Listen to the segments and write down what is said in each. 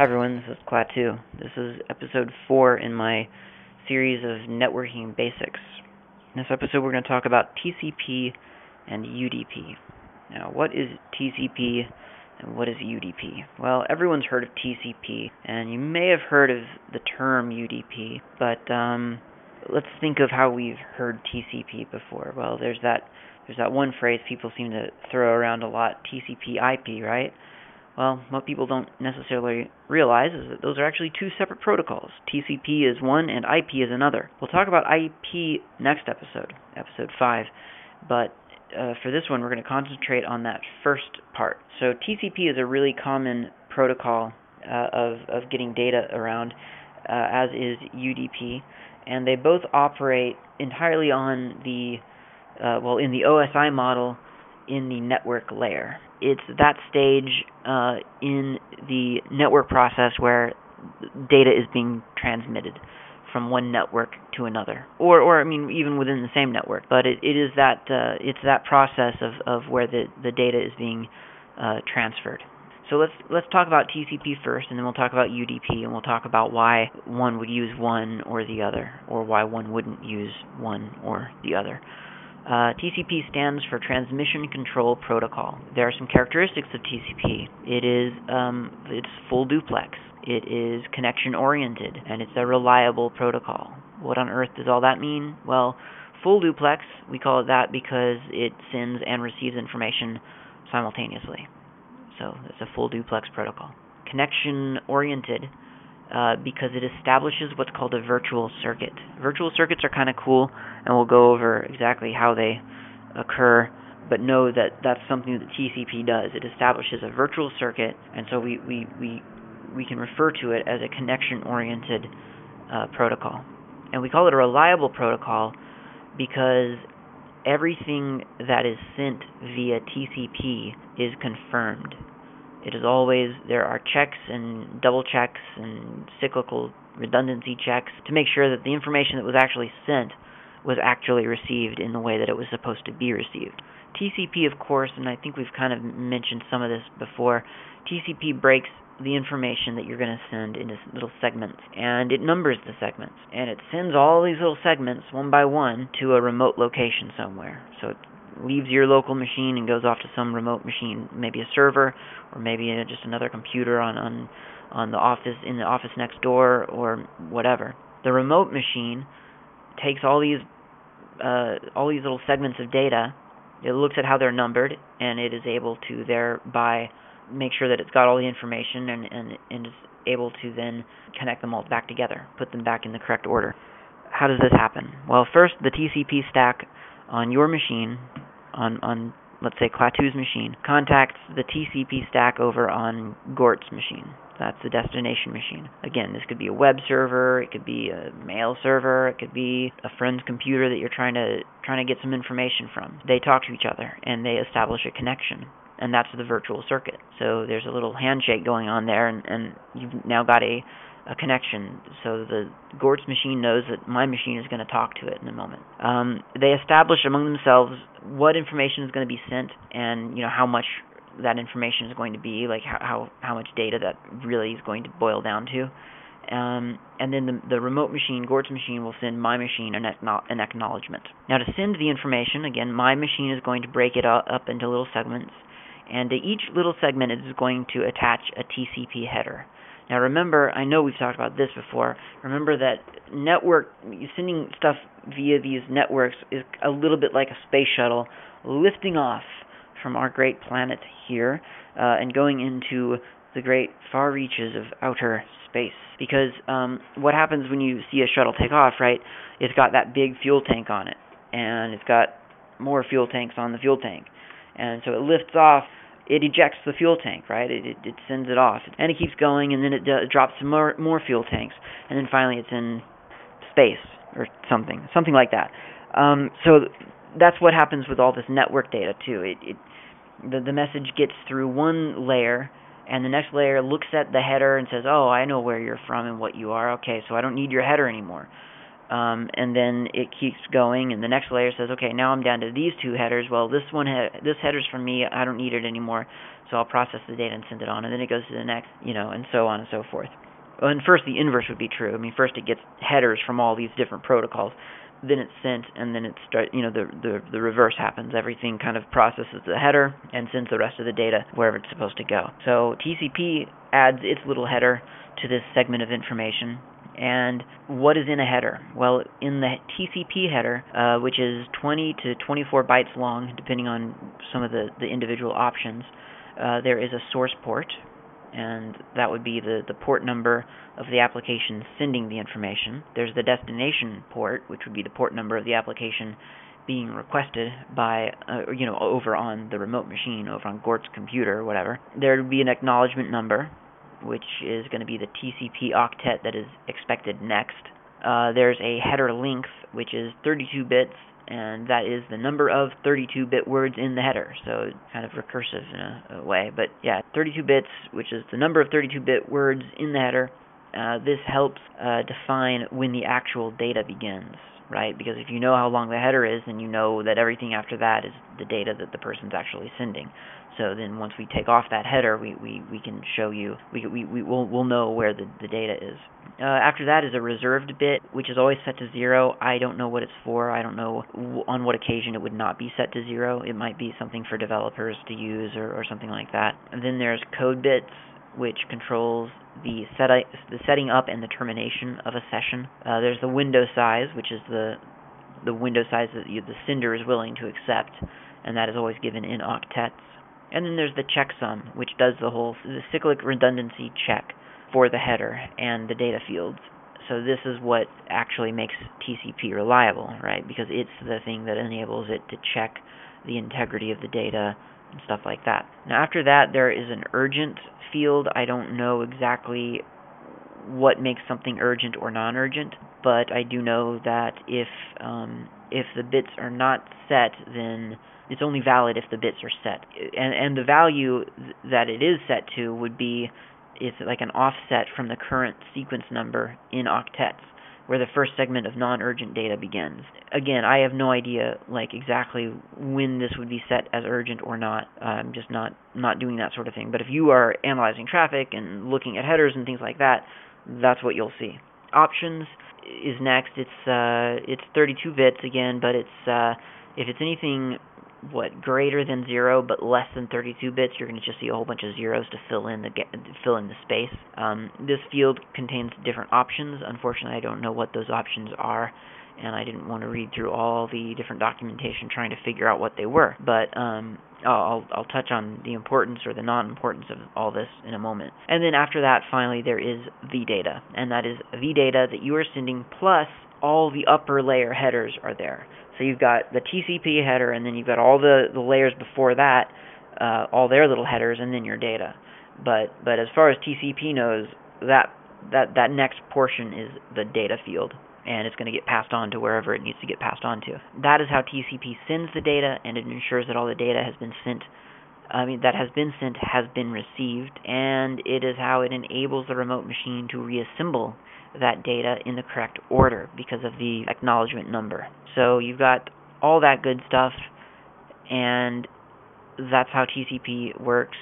Hi everyone, this is Klaatu. This is episode 4 in my series of networking basics. In this episode we're going to talk about TCP and UDP. Now, what is TCP and what is UDP? Well, everyone's heard of TCP, and you may have heard of the term UDP, but um, let's think of how we've heard TCP before. Well, there's that there's that one phrase people seem to throw around a lot, TCP IP, right? Well, what people don't necessarily realize is that those are actually two separate protocols. TCP is one and IP is another. We'll talk about IP next episode, episode 5, but uh, for this one we're going to concentrate on that first part. So TCP is a really common protocol uh, of, of getting data around, uh, as is UDP, and they both operate entirely on the, uh, well, in the OSI model in the network layer it's that stage uh, in the network process where data is being transmitted from one network to another, or or I mean even within the same network. But it, it is that uh, it's that process of, of where the, the data is being uh, transferred. So let's let's talk about TCP first, and then we'll talk about UDP, and we'll talk about why one would use one or the other, or why one wouldn't use one or the other. Uh, TCP stands for Transmission Control Protocol. There are some characteristics of TCP. It is um, it's full duplex. It is connection oriented, and it's a reliable protocol. What on earth does all that mean? Well, full duplex, we call it that because it sends and receives information simultaneously. So it's a full duplex protocol. Connection oriented uh, because it establishes what's called a virtual circuit. Virtual circuits are kind of cool, and we'll go over exactly how they occur. But know that that's something that TCP does. It establishes a virtual circuit, and so we we we, we can refer to it as a connection-oriented uh, protocol. And we call it a reliable protocol because everything that is sent via TCP is confirmed. It is always, there are checks and double checks and cyclical redundancy checks to make sure that the information that was actually sent was actually received in the way that it was supposed to be received. TCP, of course, and I think we've kind of mentioned some of this before, TCP breaks the information that you're going to send into little segments and it numbers the segments and it sends all these little segments one by one to a remote location somewhere so it leaves your local machine and goes off to some remote machine, maybe a server or maybe just another computer on on on the office in the office next door or whatever. The remote machine takes all these uh, all these little segments of data. It looks at how they're numbered and it is able to thereby make sure that it's got all the information and and, and is able to then connect them all back together, put them back in the correct order. How does this happen? Well, first the TCP stack on your machine on on let's say Klaatu's machine contacts the TCP stack over on Gort's machine. That's the destination machine. Again, this could be a web server, it could be a mail server, it could be a friend's computer that you're trying to trying to get some information from. They talk to each other and they establish a connection. And that's the virtual circuit. So there's a little handshake going on there and, and you've now got a a connection so the Gort's machine knows that my machine is going to talk to it in a moment. Um, they establish among themselves what information is going to be sent and you know how much that information is going to be, like how how, how much data that really is going to boil down to. Um, and then the, the remote machine, Gort's machine, will send my machine an, an acknowledgement. Now, to send the information, again, my machine is going to break it up into little segments, and to each little segment is going to attach a TCP header. Now remember, I know we've talked about this before. Remember that network sending stuff via these networks is a little bit like a space shuttle lifting off from our great planet here uh, and going into the great far reaches of outer space. Because um, what happens when you see a shuttle take off, right? It's got that big fuel tank on it, and it's got more fuel tanks on the fuel tank, and so it lifts off it ejects the fuel tank, right? It, it, it sends it off, and it keeps going, and then it d- drops more more fuel tanks, and then finally it's in space or something, something like that. Um, so that's what happens with all this network data too. It, it the the message gets through one layer, and the next layer looks at the header and says, "Oh, I know where you're from and what you are. Okay, so I don't need your header anymore." Um, and then it keeps going, and the next layer says, okay, now I'm down to these two headers. Well, this one, he- this header's from me. I don't need it anymore, so I'll process the data and send it on, and then it goes to the next, you know, and so on and so forth. And first the inverse would be true. I mean, first it gets headers from all these different protocols, then it's sent, and then it start, you know, the the the reverse happens. Everything kind of processes the header and sends the rest of the data wherever it's supposed to go. So TCP adds its little header to this segment of information. And what is in a header? Well, in the TCP header, uh, which is 20 to 24 bytes long, depending on some of the, the individual options, uh, there is a source port, and that would be the, the port number of the application sending the information. There's the destination port, which would be the port number of the application being requested by, uh, you know, over on the remote machine, over on Gort's computer whatever. There would be an acknowledgement number, which is going to be the TCP octet that is expected next. Uh, there's a header length, which is 32 bits, and that is the number of 32-bit words in the header. So kind of recursive in a, a way, but yeah, 32 bits, which is the number of 32-bit words in the header. Uh, this helps uh, define when the actual data begins, right? Because if you know how long the header is, then you know that everything after that is the data that the person's actually sending. So then once we take off that header, we, we, we can show you, we, we, we will we'll know where the, the data is. Uh, after that is a reserved bit, which is always set to zero. I don't know what it's for. I don't know on what occasion it would not be set to zero. It might be something for developers to use or, or something like that. And then there's code bits, which controls the set the setting up and the termination of a session. Uh, there's the window size, which is the the window size that you, the sender is willing to accept, and that is always given in octets. And then there's the checksum, which does the whole the cyclic redundancy check for the header and the data fields. So this is what actually makes TCP reliable, right? Because it's the thing that enables it to check the integrity of the data and stuff like that. Now after that there is an urgent field. I don't know exactly what makes something urgent or non-urgent, but I do know that if um, if the bits are not set, then it's only valid if the bits are set, and and the value that it is set to would be it's like an offset from the current sequence number in octets where the first segment of non-urgent data begins. Again, I have no idea like exactly when this would be set as urgent or not. I'm just not not doing that sort of thing. But if you are analyzing traffic and looking at headers and things like that, that's what you'll see. Options is next. It's uh it's 32 bits again, but it's uh if it's anything what greater than zero but less than 32 bits, you're going to just see a whole bunch of zeros to fill in the fill in the space. Um, this field contains different options. Unfortunately, I don't know what those options are, and I didn't want to read through all the different documentation trying to figure out what they were. But um, I'll I'll touch on the importance or the non-importance of all this in a moment. And then after that, finally, there is the data, and that is the data that you are sending plus all the upper layer headers are there. So you've got the TCP header, and then you've got all the, the layers before that, uh, all their little headers, and then your data. But but as far as TCP knows, that that that next portion is the data field, and it's going to get passed on to wherever it needs to get passed on to. That is how TCP sends the data, and it ensures that all the data has been sent. I mean, that has been sent has been received, and it is how it enables the remote machine to reassemble that data in the correct order because of the acknowledgement number. So you've got all that good stuff, and that's how TCP works.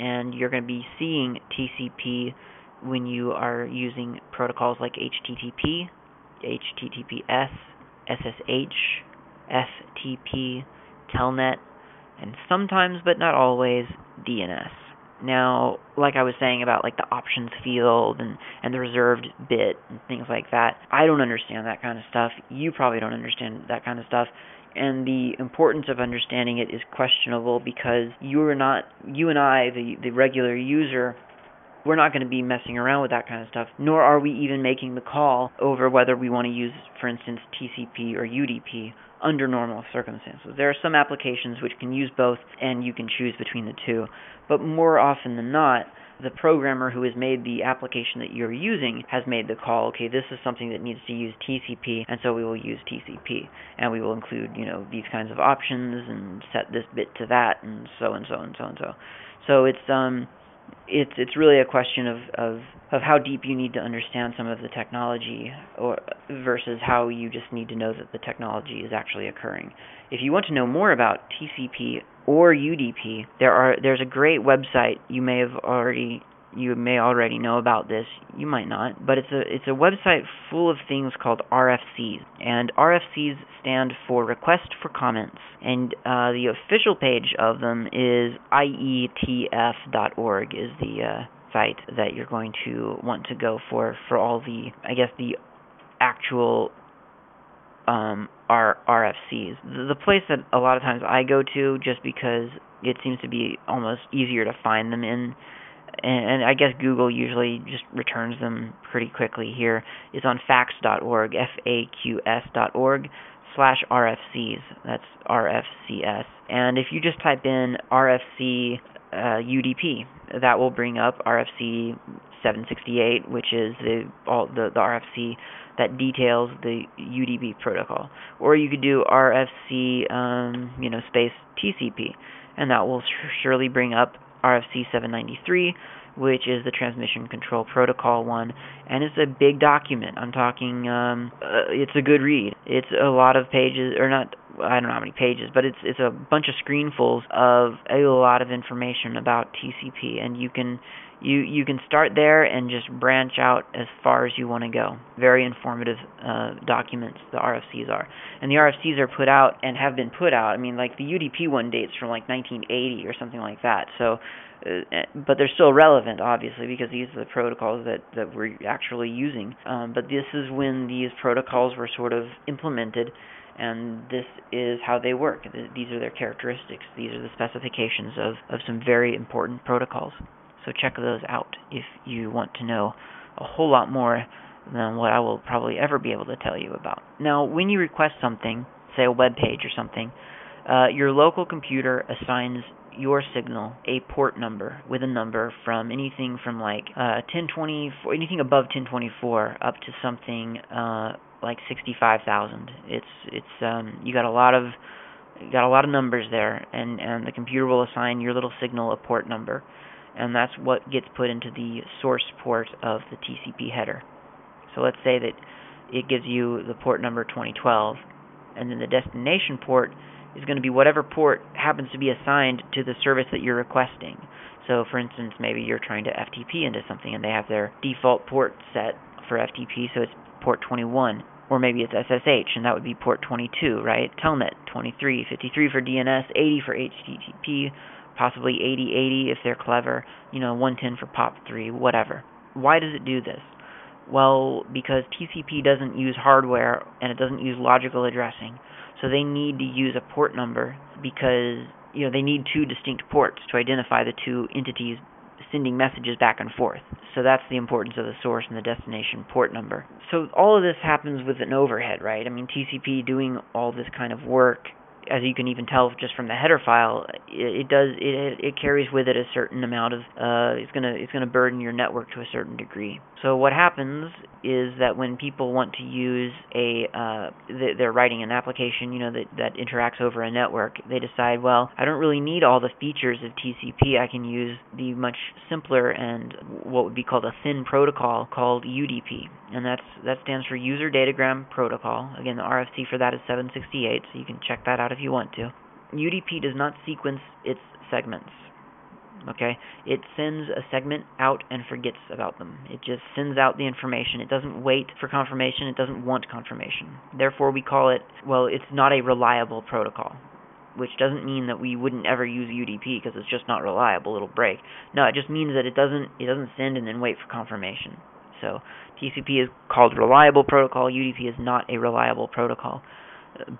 And you're going to be seeing TCP when you are using protocols like HTTP, HTTPS, SSH, FTP, Telnet, and sometimes but not always DNS. Now, like I was saying about like the options field and and the reserved bit and things like that, I don't understand that kind of stuff. You probably don't understand that kind of stuff. And the importance of understanding it is questionable because you are not you and I, the the regular user, we're not going to be messing around with that kind of stuff, nor are we even making the call over whether we want to use, for instance, TCP or UDP under normal circumstances. There are some applications which can use both, and you can choose between the two. But more often than not, the programmer who has made the application that you're using has made the call, okay, this is something that needs to use TCP, and so we will use TCP. And we will include, you know, these kinds of options and set this bit to that, and so and so and so and so. So it's, um, it's it's really a question of, of of how deep you need to understand some of the technology or versus how you just need to know that the technology is actually occurring. If you want to know more about TCP or UDP, there are there's a great website you may have already you may already know about this, you might not, but it's a it's a website full of things called RFCs, and RFCs stand for Request for Comments, and uh, the official page of them is ietf.org is the uh, site that you're going to want to go for for all the I guess the actual um, RFCs. The place that a lot of times I go to just because it seems to be almost easier to find them in and, and I guess Google usually just returns them pretty quickly here, is on faqs.org, F-A-Q-S dot org slash RFCs. That's RFCS. And if you just type in RFC uh, UDP, that will bring up RFC 768, which is the all the, the RFC that details the UDP protocol. Or you could do RFC, um, you know, space TCP, and that will surely bring up RFC 793, which is the Transmission Control Protocol one, and it's a big document. I'm talking, um, uh, it's a good read. It's a lot of pages, or not, I don't know how many pages, but it's it's a bunch of screenfuls of a lot of information about TCP, and you can you you can start there and just branch out as far as you want to go. Very informative uh, documents the RFCs are, and the RFCs are put out and have been put out. I mean, like the UDP one dates from like 1980 or something like that. So, uh, but they're still relevant, obviously, because these are the protocols that that we're actually using. Um, but this is when these protocols were sort of implemented and this is how they work. These are their characteristics. These are the specifications of, of some very important protocols. So check those out if you want to know a whole lot more than what I will probably ever be able to tell you about. Now, when you request something, say a web page or something, uh, your local computer assigns your signal a port number with a number from anything from like uh, 1020 anything above 1024 up to something uh, like 65,000. It's it's um, you got a lot of you got a lot of numbers there, and and the computer will assign your little signal a port number and that's what gets put into the source port of the TCP header. So let's say that it gives you the port number 2012, and then the destination port is going to be whatever port happens to be assigned to the service that you're requesting. So, for instance, maybe you're trying to FTP into something and they have their default port set for FTP, so it's port 21. Or maybe it's SSH, and that would be port 22, right? Telnet 23, 53 for DNS, 80 for HTTP, possibly 80-80 if they're clever, you know, 110 for POP3, whatever. Why does it do this? Well, because TCP doesn't use hardware and it doesn't use logical addressing. So they need to use a port number because, you know, they need two distinct ports to identify the two entities sending messages back and forth. So that's the importance of the source and the destination port number. So all of this happens with an overhead, right? I mean, TCP doing all this kind of work as you can even tell just from the header file, it, it does it it carries with it a certain amount of uh, it's gonna it's gonna burden your network to a certain degree. So what happens is that when people want to use a uh, they're writing an application, you know that that interacts over a network, they decide, well, I don't really need all the features of TCP. I can use the much simpler and what would be called a thin protocol called UDP, and that's that stands for User Datagram Protocol. Again, the RFC for that is 768, so you can check that out if you want to. UDP does not sequence its segments. Okay? It sends a segment out and forgets about them. It just sends out the information. It doesn't wait for confirmation. It doesn't want confirmation. Therefore, we call it, well, it's not a reliable protocol which doesn't mean that we wouldn't ever use UDP because it's just not reliable. It'll break. No, it just means that it doesn't it doesn't send and then wait for confirmation. So TCP is called reliable protocol. UDP is not a reliable protocol,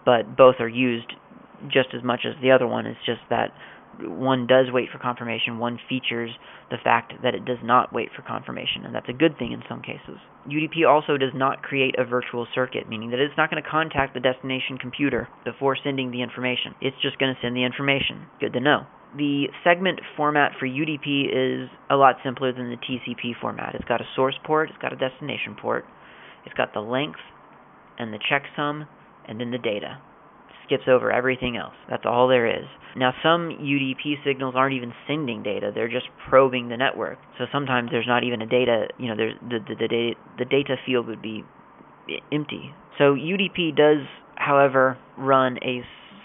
but both are used just as much as the other one. It's just that one does wait for confirmation, one features the fact that it does not wait for confirmation, and that's a good thing in some cases. UDP also does not create a virtual circuit, meaning that it's not going to contact the destination computer before sending the information. It's just going to send the information. Good to know. The segment format for UDP is a lot simpler than the TCP format. It's got a source port, it's got a destination port, it's got the length and the checksum, and then the data skips over everything else. That's all there is. Now, some UDP signals aren't even sending data; they're just probing the network. So sometimes there's not even a data. You know, there's the the, the data the data field would be empty. So UDP does, however, run a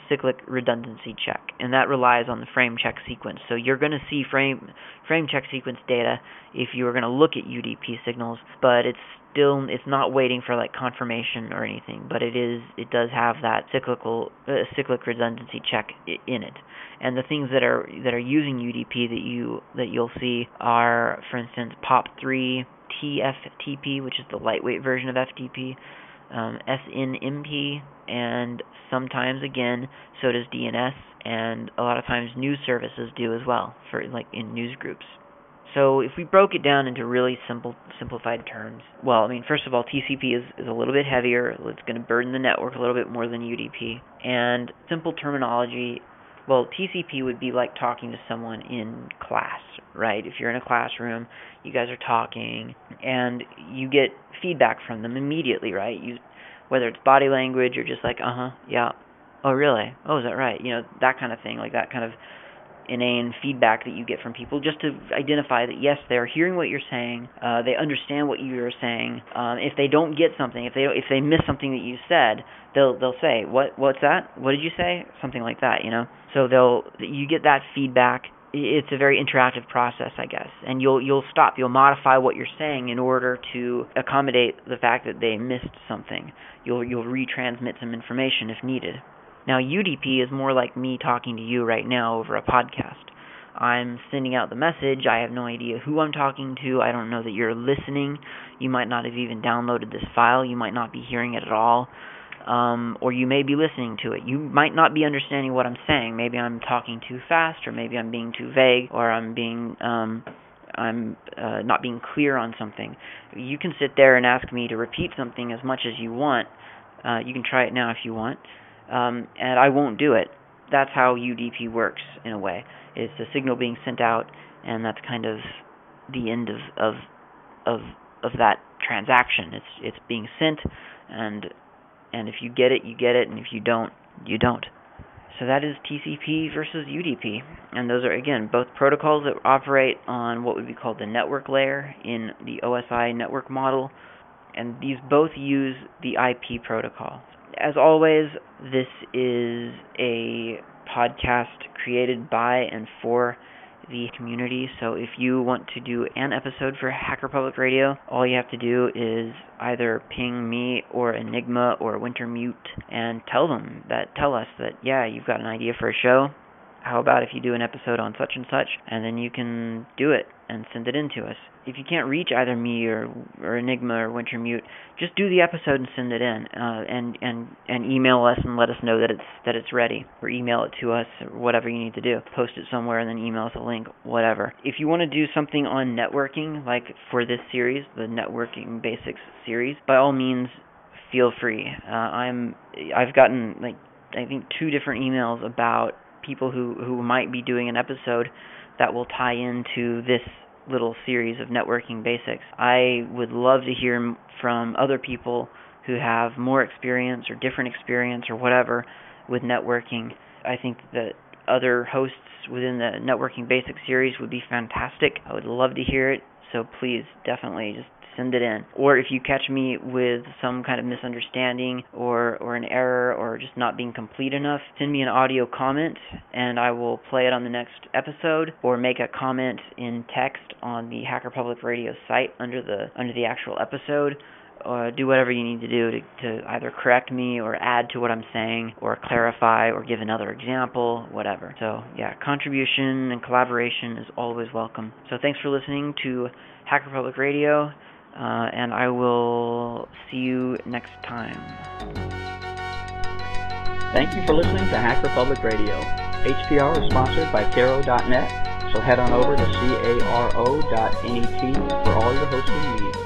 cyclic redundancy check, and that relies on the frame check sequence. So you're going to see frame frame check sequence data if you are going to look at UDP signals, but it's still it's not waiting for like confirmation or anything, but it is it does have that cyclical uh, cyclic redundancy check in it. And the things that are that are using UDP that you that you'll see are, for instance, POP3 TFTP, which is the lightweight version of FTP, um, SNMP, and sometimes again so does DNS, and a lot of times news services do as well for like in news groups. So if we broke it down into really simple simplified terms, well, I mean, first of all, TCP is, is a little bit heavier. It's going to burden the network a little bit more than UDP. And simple terminology, well, TCP would be like talking to someone in class, right? If you're in a classroom, you guys are talking, and you get feedback from them immediately, right? You, whether it's body language or just like, uh huh, yeah, oh really, oh is that right? You know, that kind of thing, like that kind of inane feedback that you get from people just to identify that yes they're hearing what you're saying uh, they understand what you're saying. Um, if they don't get something if they if they miss something that you said they'll they'll say what what's that? What did you say? Something like that you know? So they'll you get that feedback. It's a very interactive process I guess. And you'll you'll stop you'll modify what you're saying in order to accommodate the fact that they missed something. You'll you'll retransmit some information if needed now, UDP is more like me talking to you right now over a podcast. I'm sending out the message. I have no idea who I'm talking to. I don't know that you're listening. You might not have even downloaded this file. You might not be hearing it at all. Um, or you may be listening to it. You might not be understanding what I'm saying. Maybe I'm talking too fast, or maybe I'm being too vague, or I'm being um, I'm uh, not being clear on something. You can sit there and ask me to repeat something as much as you want. Uh, you can try it now if you want um, and I won't do it. That's how UDP works in a way. It's a signal being sent out, and that's kind of the end of of of of that transaction. It's it's being sent, and and if you get it, you get it, and if you don't, you don't. So that is TCP versus UDP, and those are again both protocols that operate on what would be called the network layer in the OSI network model, and these both use the IP protocol as always, this is a podcast created by and for the community. So if you want to do an episode for Hacker Public Radio, all you have to do is either ping me or Enigma or Wintermute and tell them that tell us that yeah, you've got an idea for a show how about if you do an episode on such and such and then you can do it and send it in to us. If you can't reach either me or or enigma or wintermute just do the episode and send it in uh, and and and email us and let us know that it's that it's ready or email it to us or whatever you need to do. Post it somewhere and then email us a link whatever. If you want to do something on networking like for this series the networking basics series by all means feel free. Uh, i'm i've gotten like i think two different emails about people who who might be doing an episode that will tie into this little series of networking basics. I would love to hear from other people who have more experience or different experience or whatever with networking. I think that other hosts within the networking basics series would be fantastic. I would love to hear it. So please definitely just send it in. Or if you catch me with some kind of misunderstanding or, or an error or just not being complete enough, send me an audio comment and I will play it on the next episode or make a comment in text on the Hacker Public Radio site under the under the actual episode. Uh, do whatever you need to do to, to either correct me or add to what I'm saying or clarify or give another example, whatever. So, yeah, contribution and collaboration is always welcome. So, thanks for listening to Hacker Public Radio. Uh, and I will see you next time. Thank you for listening to Hacker Public Radio. HPR is sponsored by Caro.net, so head on over to caro.net for all your hosting needs.